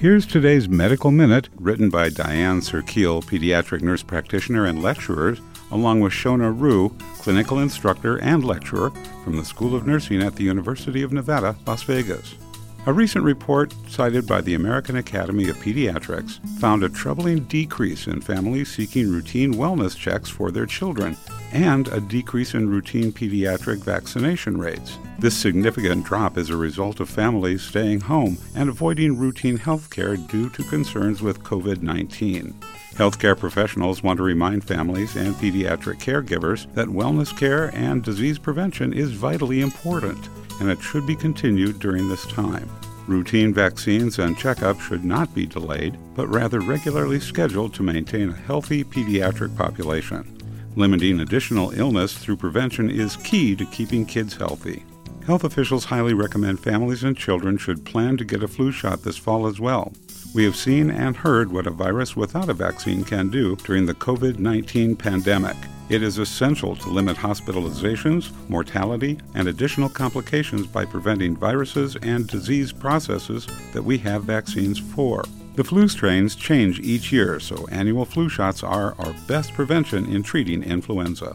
Here's today's Medical Minute, written by Diane Serkeel, pediatric nurse practitioner and lecturer, along with Shona Rue, clinical instructor and lecturer from the School of Nursing at the University of Nevada, Las Vegas. A recent report cited by the American Academy of Pediatrics found a troubling decrease in families seeking routine wellness checks for their children and a decrease in routine pediatric vaccination rates. This significant drop is a result of families staying home and avoiding routine health care due to concerns with COVID 19. Healthcare professionals want to remind families and pediatric caregivers that wellness care and disease prevention is vitally important and it should be continued during this time. Routine vaccines and checkups should not be delayed, but rather regularly scheduled to maintain a healthy pediatric population. Limiting additional illness through prevention is key to keeping kids healthy. Health officials highly recommend families and children should plan to get a flu shot this fall as well. We have seen and heard what a virus without a vaccine can do during the COVID 19 pandemic. It is essential to limit hospitalizations, mortality, and additional complications by preventing viruses and disease processes that we have vaccines for. The flu strains change each year, so annual flu shots are our best prevention in treating influenza.